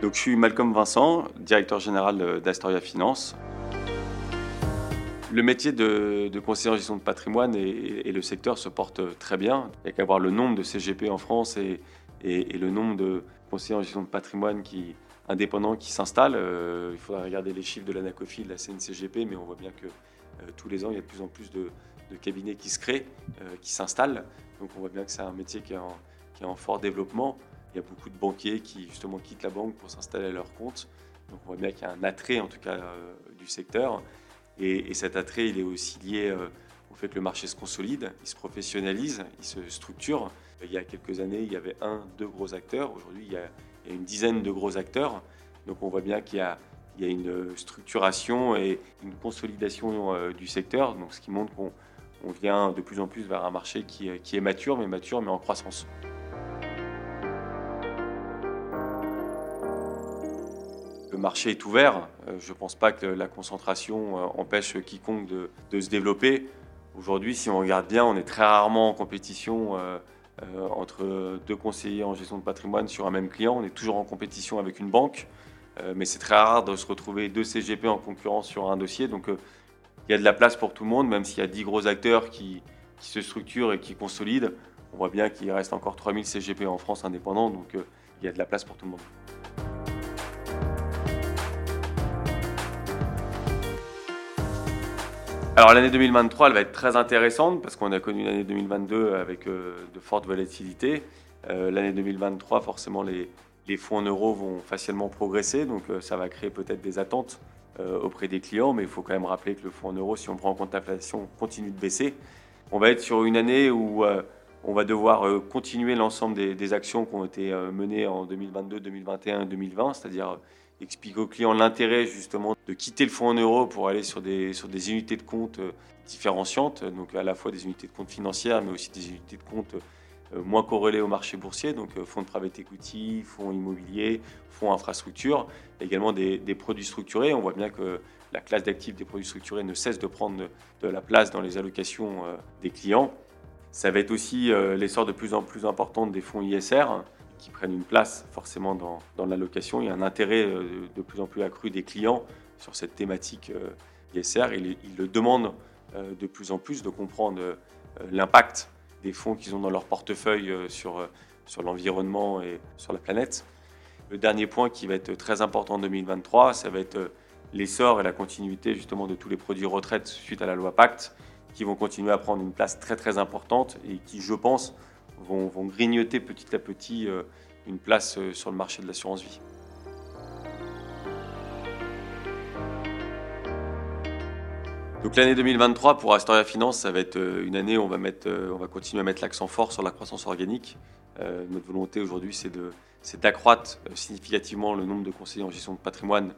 Donc, je suis Malcolm Vincent, directeur général d'Astoria Finance. Le métier de, conseiller en gestion de patrimoine et, le secteur se portent très bien. Il n'y a qu'à voir le nombre de CGP en France et, le nombre de conseillers en gestion de patrimoine qui, indépendants qui s'installent. Euh, il faudra regarder les chiffres de l'ANACOFI, de la CNCGP, mais on voit bien que euh, tous les ans, il y a de plus en plus de, cabinets qui se créent, euh, qui s'installent. Donc on voit bien que c'est un métier qui est en fort développement. Y a beaucoup de banquiers qui justement quittent la banque pour s'installer à leur compte. Donc on voit bien qu'il y a un attrait en tout cas euh, du secteur. Et, cet attrait, il est aussi lié euh, au fait que le marché se consolide, il se professionnalise, il se structure. Il y a quelques années, il y avait un, deux gros acteurs. Aujourd'hui, il, y a une dizaine de gros acteurs. Donc on voit bien qu'il y a, une structuration et une consolidation euh, du secteur. Donc ce qui montre qu'on vient de plus en plus vers un marché qui, qui est mature, mais mature, mais en croissance. Le marché est ouvert. Euh, je ne pense pas que la concentration euh, empêche quiconque de, se développer. Aujourd'hui, si on regarde bien, on est très rarement en compétition euh, entre deux conseillers en gestion de patrimoine sur un même client. On est toujours en compétition avec une banque, mais c'est très rare de se retrouver deux CGP en concurrence sur un dossier. Donc il y a de la place pour tout le monde, même s'il y a dix gros acteurs qui, qui, se structurent et qui consolident. On voit bien qu'il reste encore 3000 CGP en France indépendants, donc il y a de la place pour tout le monde. Alors l'année 2023, elle va être très intéressante parce qu'on a connu l'année 2022 avec euh, de fortes volatilités. Euh, l'année 2023, forcément, les, fonds en euros vont facilement progresser, donc euh, ça va créer peut-être des attentes auprès des clients, mais il faut quand même rappeler que le fonds en euros, si on prend en compte l'inflation, continue de baisser. On va être sur une année où on va devoir continuer l'ensemble des, des, actions qui ont été menées en 2022, 2021 et 2020, c'est-à-dire expliquer aux clients l'intérêt justement de quitter le fonds en euros pour aller sur des, sur des unités de compte euh, différenciantes, donc à la fois des unités de compte financières, mais aussi des unités de compte euh, moins corrélées au marché boursier, donc euh, fonds de private equity, fonds immobiliers, fonds infrastructure, également des, des, produits structurés. On voit bien que la classe d'actifs des produits structurés ne cesse de prendre de la place dans les allocations des clients. Ça va être aussi l'essor de plus en plus important des fonds ISR, qui prennent une place forcément dans, dans l'allocation. Il y a un intérêt euh, de plus en plus accru des clients sur cette thématique euh, ISR. Ils, ils le demandent euh, de plus en plus de comprendre l'impact des fonds qu'ils ont dans leur portefeuille sur, sur l'environnement et sur la planète. Le dernier point qui va être très important en 2023, ça va être l'essor et la continuité justement de tous les produits retraite suite à la loi Pacte, qui vont continuer à prendre une place très très importante et qui, je pense, vont, grignoter petit à petit euh, une place euh, sur le marché de l'assurance vie. Donc l'année 2023 pour Astoria Finance, ça va être euh, une année où on va, mettre, on va continuer à mettre l'accent fort sur la croissance organique. notre volonté aujourd'hui, c'est d'accroître significativement le nombre de conseillers en gestion de patrimoine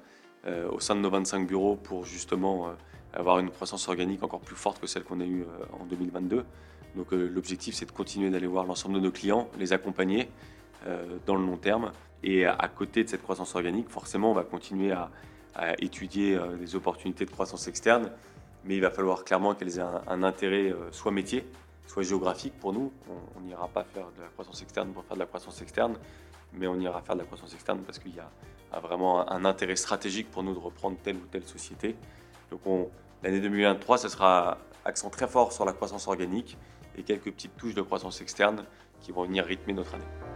au sein de nos 25 bureaux pour justement avoir une croissance organique encore plus forte que celle qu'on a eue en 2022. Donc euh, l'objectif, c'est de continuer d'aller voir l'ensemble de nos clients, les accompagner euh, dans le long terme. Et à, côté de cette croissance organique, forcément, on va continuer à, étudier euh, des opportunités de croissance externe, mais il va falloir clairement qu'elles aient un, intérêt soit métier, soit géographique pour nous. On n'ira pas faire de la croissance externe pour faire de la croissance externe, mais on ira faire de la croissance externe parce qu'il y a vraiment un intérêt stratégique pour nous de reprendre telle ou telle société. Donc l'année 2023, ce sera accent très fort sur la croissance organique et quelques petites touches de croissance externe qui vont venir rythmer notre année.